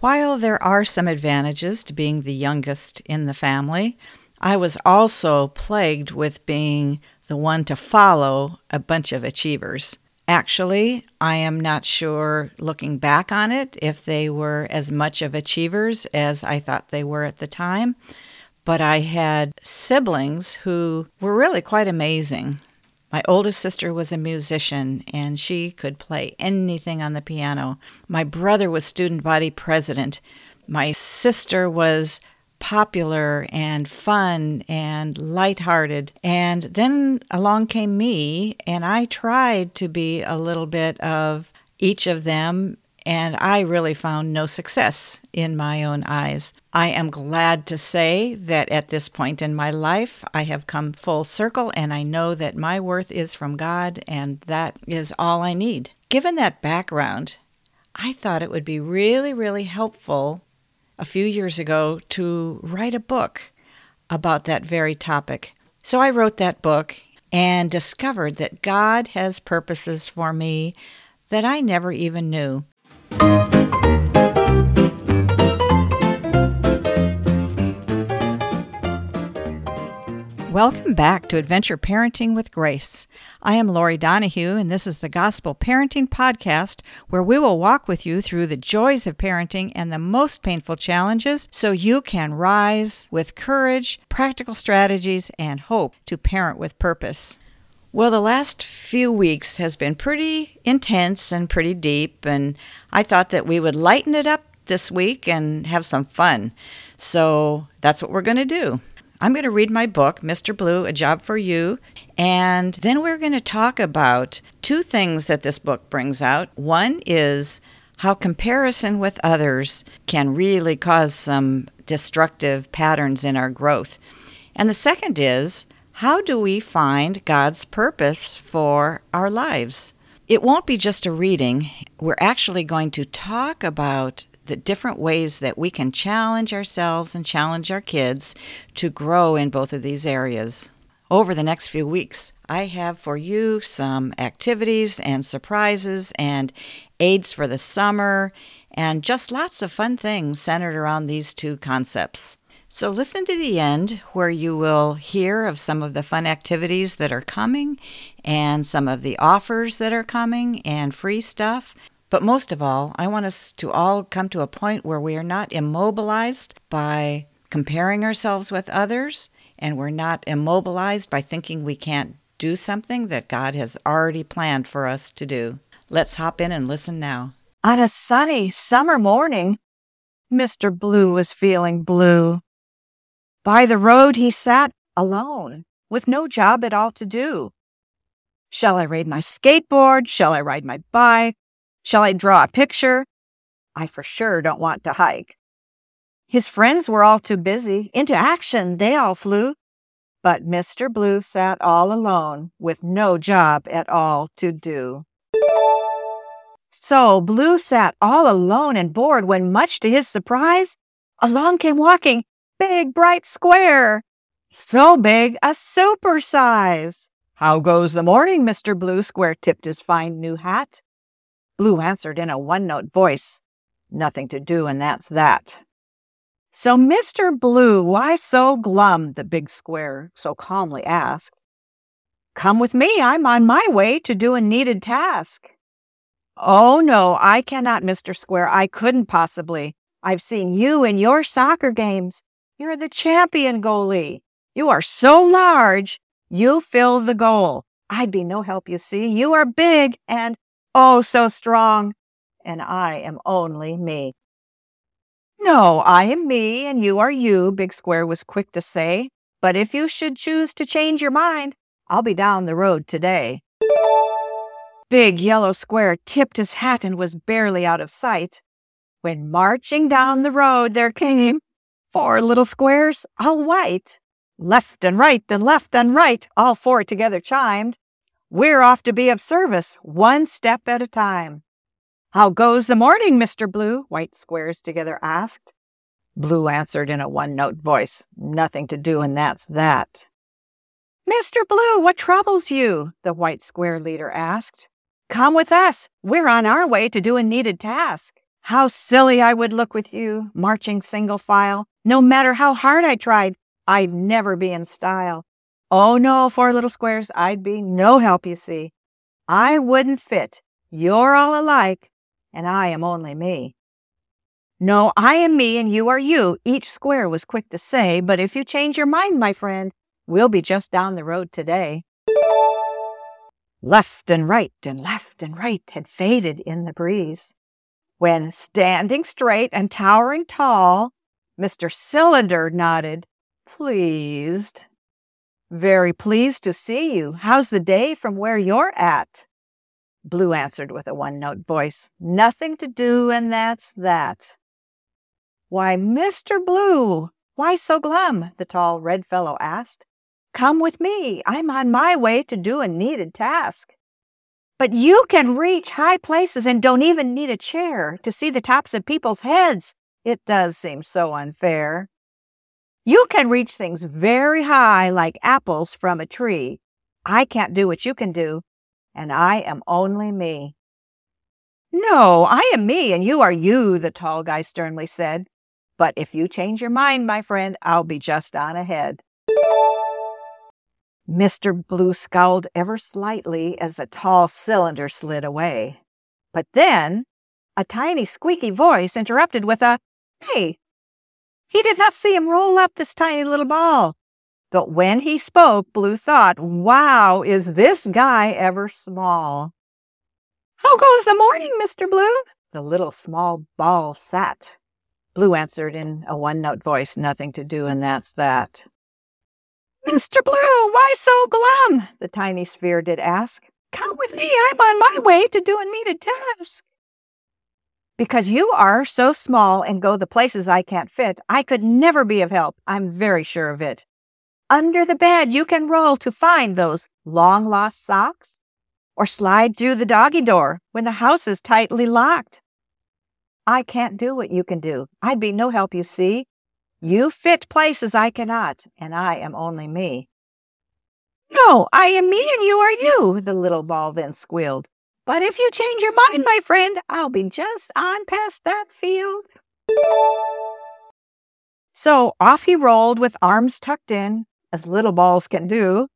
While there are some advantages to being the youngest in the family, I was also plagued with being the one to follow a bunch of achievers. Actually, I am not sure looking back on it if they were as much of achievers as I thought they were at the time, but I had siblings who were really quite amazing. My oldest sister was a musician and she could play anything on the piano. My brother was student body president. My sister was popular and fun and lighthearted. And then along came me, and I tried to be a little bit of each of them, and I really found no success in my own eyes. I am glad to say that at this point in my life, I have come full circle, and I know that my worth is from God, and that is all I need. Given that background, I thought it would be really, really helpful a few years ago to write a book about that very topic. So I wrote that book and discovered that God has purposes for me that I never even knew. Welcome back to Adventure Parenting with Grace. I am Laurie Donahue, and this is the Gospel Parenting Podcast, where we will walk with you through the joys of parenting and the most painful challenges so you can rise with courage, practical strategies, and hope to parent with purpose. Well, the last few weeks has been pretty intense and pretty deep, and I thought that we would lighten it up this week and have some fun. So that's what we're going to do. I'm going to read my book, Mr. Blue, A Job for You, and then we're going to talk about two things that this book brings out. One is how comparison with others can really cause some destructive patterns in our growth. And the second is how do we find God's purpose for our lives? It won't be just a reading. We're actually going to talk about the different ways that we can challenge ourselves and challenge our kids to grow in both of these areas. Over the next few weeks, I have for you some activities and surprises and aids for the summer and just lots of fun things centered around these two concepts. So, listen to the end where you will hear of some of the fun activities that are coming and some of the offers that are coming and free stuff. But most of all, I want us to all come to a point where we are not immobilized by comparing ourselves with others, and we're not immobilized by thinking we can't do something that God has already planned for us to do. Let's hop in and listen now. On a sunny summer morning, Mr. Blue was feeling blue. By the road, he sat alone, with no job at all to do. Shall I ride my skateboard? Shall I ride my bike? Shall I draw a picture? I for sure don't want to hike. His friends were all too busy. Into action they all flew. But Mr. Blue sat all alone with no job at all to do. So Blue sat all alone and bored when, much to his surprise, along came walking Big Bright Square. So big, a super size. How goes the morning, Mr. Blue Square tipped his fine new hat. Blue answered in a one note voice, Nothing to do, and that's that. So, Mr. Blue, why so glum? the big square so calmly asked. Come with me, I'm on my way to do a needed task. Oh, no, I cannot, Mr. Square. I couldn't possibly. I've seen you in your soccer games. You're the champion goalie. You are so large, you fill the goal. I'd be no help, you see. You are big and oh, so strong, and I am only me. No, I am me and you are you, Big Square was quick to say. But if you should choose to change your mind, I'll be down the road today. Big Yellow Square tipped his hat and was barely out of sight. When marching down the road there came four little squares, all white. Left and right and left and right, all four together chimed. We're off to be of service, one step at a time. How goes the morning, Mr. Blue? White squares together asked. Blue answered in a one note voice, Nothing to do, and that's that. Mr. Blue, what troubles you? the white square leader asked. Come with us. We're on our way to do a needed task. How silly I would look with you, marching single file. No matter how hard I tried, I'd never be in style. Oh no, four little squares, I'd be no help, you see. I wouldn't fit. You're all alike, and I am only me. No, I am me and you are you, each square was quick to say, but if you change your mind, my friend, we'll be just down the road today. Left and right and left and right had faded in the breeze. When standing straight and towering tall, Mr. Cylinder nodded, pleased. Very pleased to see you. How's the day from where you're at? Blue answered with a one note voice. Nothing to do, and that's that. Why, Mr. Blue, why so glum? the tall red fellow asked. Come with me. I'm on my way to do a needed task. But you can reach high places and don't even need a chair to see the tops of people's heads. It does seem so unfair. You can reach things very high like apples from a tree. I can't do what you can do, and I am only me. No, I am me and you are you, the tall guy sternly said. But if you change your mind, my friend, I'll be just on ahead. Mr. Blue scowled ever slightly as the tall cylinder slid away. But then a tiny squeaky voice interrupted with a, Hey! He did not see him roll up this tiny little ball. But when he spoke, Blue thought, Wow, is this guy ever small? How goes the morning, Mr. Blue? The little small ball sat. Blue answered in a one note voice, Nothing to do, and that's that. Mr. Blue, why so glum? The tiny sphere did ask. Come with me, I'm on my way to do a needed task. Because you are so small and go the places I can't fit, I could never be of help. I'm very sure of it. Under the bed you can roll to find those long lost socks, or slide through the doggy door when the house is tightly locked. I can't do what you can do. I'd be no help, you see. You fit places I cannot, and I am only me. No, I am me and you are you, the little ball then squealed. But if you change your mind, my friend, I'll be just on past that field. So off he rolled with arms tucked in, as little balls can do,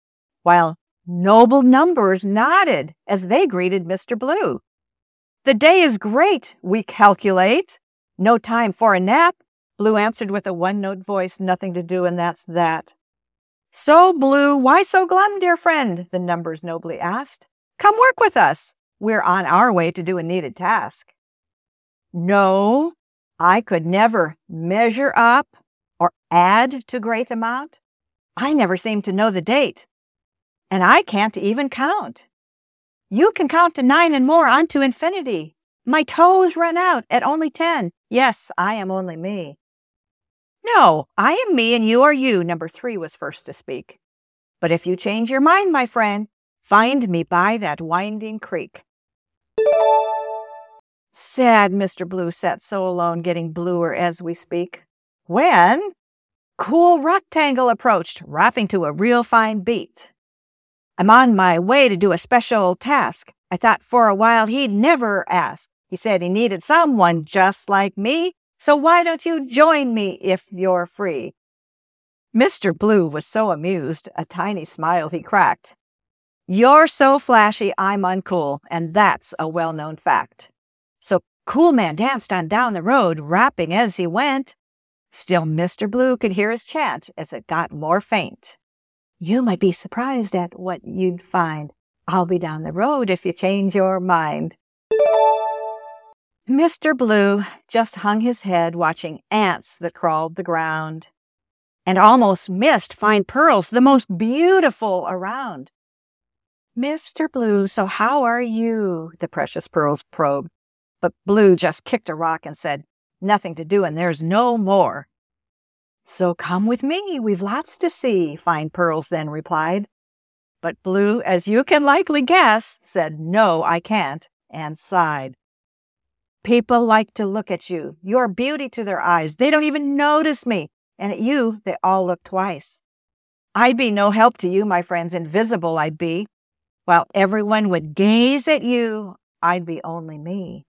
while noble numbers nodded as they greeted Mr. Blue. The day is great, we calculate. No time for a nap, Blue answered with a one note voice, nothing to do, and that's that. So, Blue, why so glum, dear friend? The numbers nobly asked. Come work with us. We're on our way to do a needed task. No, I could never measure up or add to great amount. I never seem to know the date. And I can't even count. You can count to nine and more on to infinity. My toes run out at only ten. Yes, I am only me. No, I am me and you are you, number three was first to speak. But if you change your mind, my friend, find me by that winding creek. Sad Mr. Blue sat so alone, getting bluer as we speak. When Cool Rectangle approached, rapping to a real fine beat. I'm on my way to do a special task. I thought for a while he'd never ask. He said he needed someone just like me so why don't you join me if you're free? Mr. Blue was so amused, a tiny smile he cracked. You're so flashy, I'm uncool, and that's a well known fact. So Cool Man danced on down the road, rapping as he went. Still, Mr. Blue could hear his chant as it got more faint. You might be surprised at what you'd find. I'll be down the road if you change your mind. Mr. Blue just hung his head watching ants that crawled the ground and almost missed fine pearls, the most beautiful around. Mr. Blue, so how are you? The precious pearls probed. But Blue just kicked a rock and said, Nothing to do, and there's no more. So come with me, we've lots to see, Fine Pearls then replied. But Blue, as you can likely guess, said, No, I can't, and sighed. People like to look at you. You're beauty to their eyes. They don't even notice me. And at you, they all look twice. I'd be no help to you, my friends. Invisible I'd be. While everyone would gaze at you, I'd be only me.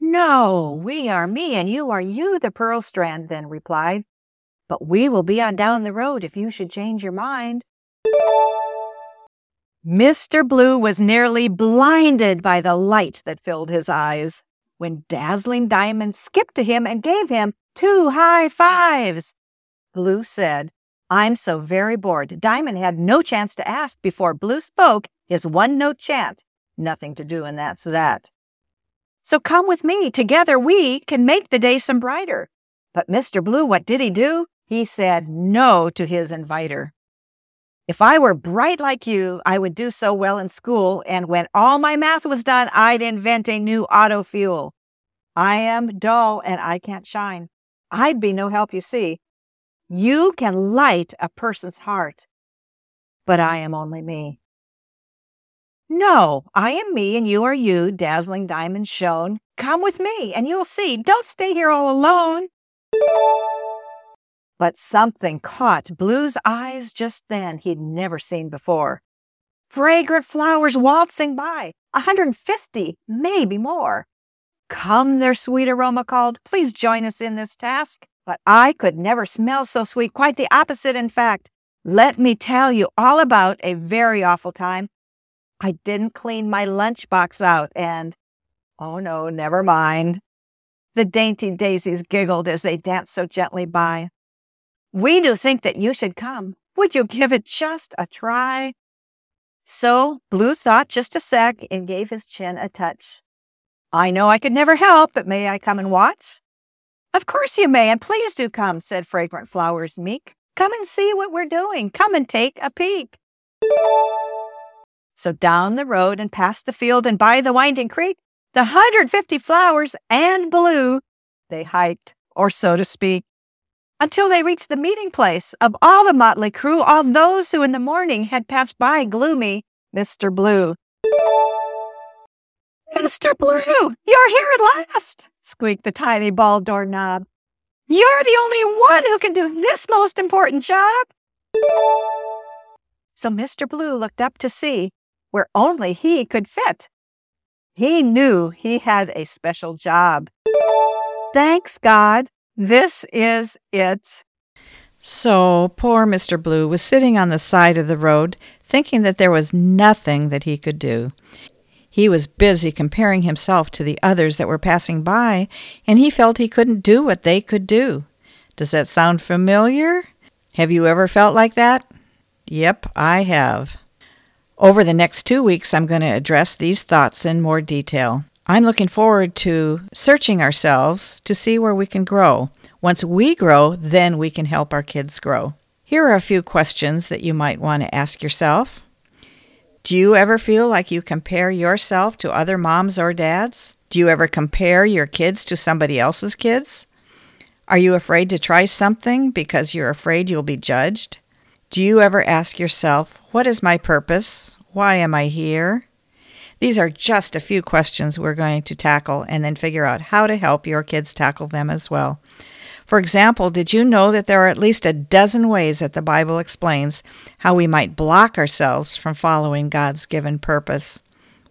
No, we are me and you are you, the pearl strand then replied. But we will be on down the road if you should change your mind. Mr. Blue was nearly blinded by the light that filled his eyes when Dazzling Diamond skipped to him and gave him two high fives. Blue said, I'm so very bored. Diamond had no chance to ask before Blue spoke his one note chant. Nothing to do, and that's that. So come with me. Together we can make the day some brighter. But Mr. Blue, what did he do? He said no to his inviter. If I were bright like you, I would do so well in school, and when all my math was done, I'd invent a new auto fuel. I am dull and I can't shine. I'd be no help, you see. You can light a person's heart, but I am only me. No, I am me and you are you, dazzling diamond shone. Come with me and you'll see. Don't stay here all alone. But something caught Blue's eyes just then he'd never seen before. Fragrant flowers waltzing by, a hundred and fifty, maybe more. Come, their sweet aroma called. Please join us in this task. But I could never smell so sweet, quite the opposite, in fact. Let me tell you all about a very awful time. I didn't clean my lunchbox out, and oh no, never mind. The dainty daisies giggled as they danced so gently by. We do think that you should come. Would you give it just a try? So Blue thought just a sec and gave his chin a touch. I know I could never help, but may I come and watch? Of course you may, and please do come, said Fragrant Flowers meek. Come and see what we're doing. Come and take a peek. So down the road and past the field and by the winding creek, the hundred fifty flowers and blue, they hiked, or so to speak, until they reached the meeting place of all the motley crew, all those who in the morning had passed by gloomy Mr. Blue. Mr. Blue, you're here at last, squeaked the tiny ball doorknob. You're the only one who can do this most important job. So Mr. Blue looked up to see where only he could fit. He knew he had a special job. Thanks, God. This is it. So poor Mr. Blue was sitting on the side of the road, thinking that there was nothing that he could do. He was busy comparing himself to the others that were passing by, and he felt he couldn't do what they could do. Does that sound familiar? Have you ever felt like that? Yep, I have. Over the next two weeks, I'm going to address these thoughts in more detail. I'm looking forward to searching ourselves to see where we can grow. Once we grow, then we can help our kids grow. Here are a few questions that you might want to ask yourself. Do you ever feel like you compare yourself to other moms or dads? Do you ever compare your kids to somebody else's kids? Are you afraid to try something because you're afraid you'll be judged? Do you ever ask yourself, What is my purpose? Why am I here? These are just a few questions we're going to tackle and then figure out how to help your kids tackle them as well. For example, did you know that there are at least a dozen ways that the Bible explains how we might block ourselves from following God's given purpose?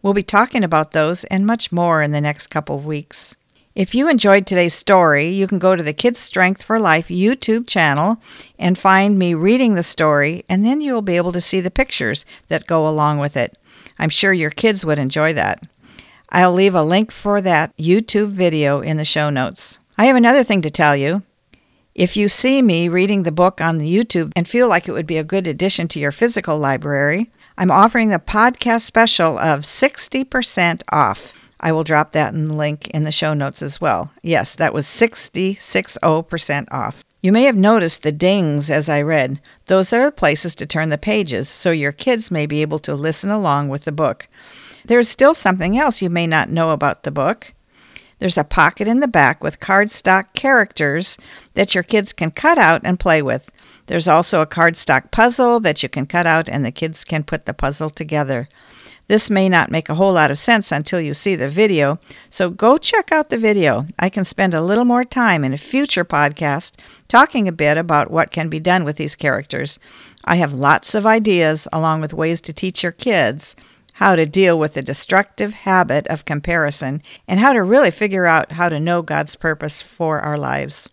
We'll be talking about those and much more in the next couple of weeks. If you enjoyed today's story, you can go to the Kids Strength for Life YouTube channel and find me reading the story, and then you'll be able to see the pictures that go along with it. I'm sure your kids would enjoy that. I'll leave a link for that YouTube video in the show notes. I have another thing to tell you. If you see me reading the book on the YouTube and feel like it would be a good addition to your physical library, I'm offering a podcast special of 60% off. I will drop that in the link in the show notes as well. Yes, that was 60, 60% off. You may have noticed the dings as I read. Those are the places to turn the pages so your kids may be able to listen along with the book. There is still something else you may not know about the book. There's a pocket in the back with cardstock characters that your kids can cut out and play with. There's also a cardstock puzzle that you can cut out and the kids can put the puzzle together. This may not make a whole lot of sense until you see the video, so go check out the video. I can spend a little more time in a future podcast talking a bit about what can be done with these characters. I have lots of ideas along with ways to teach your kids how to deal with the destructive habit of comparison, and how to really figure out how to know God's purpose for our lives.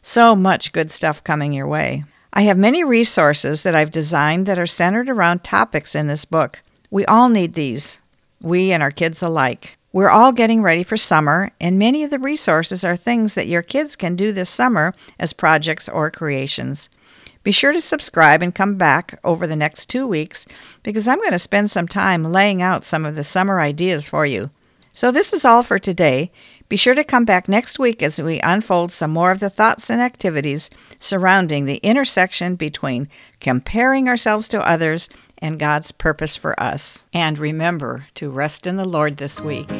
So much good stuff coming your way. I have many resources that I've designed that are centered around topics in this book. We all need these, we and our kids alike. We're all getting ready for summer, and many of the resources are things that your kids can do this summer as projects or creations. Be sure to subscribe and come back over the next two weeks because I'm going to spend some time laying out some of the summer ideas for you. So, this is all for today. Be sure to come back next week as we unfold some more of the thoughts and activities surrounding the intersection between comparing ourselves to others and God's purpose for us. And remember to rest in the Lord this week.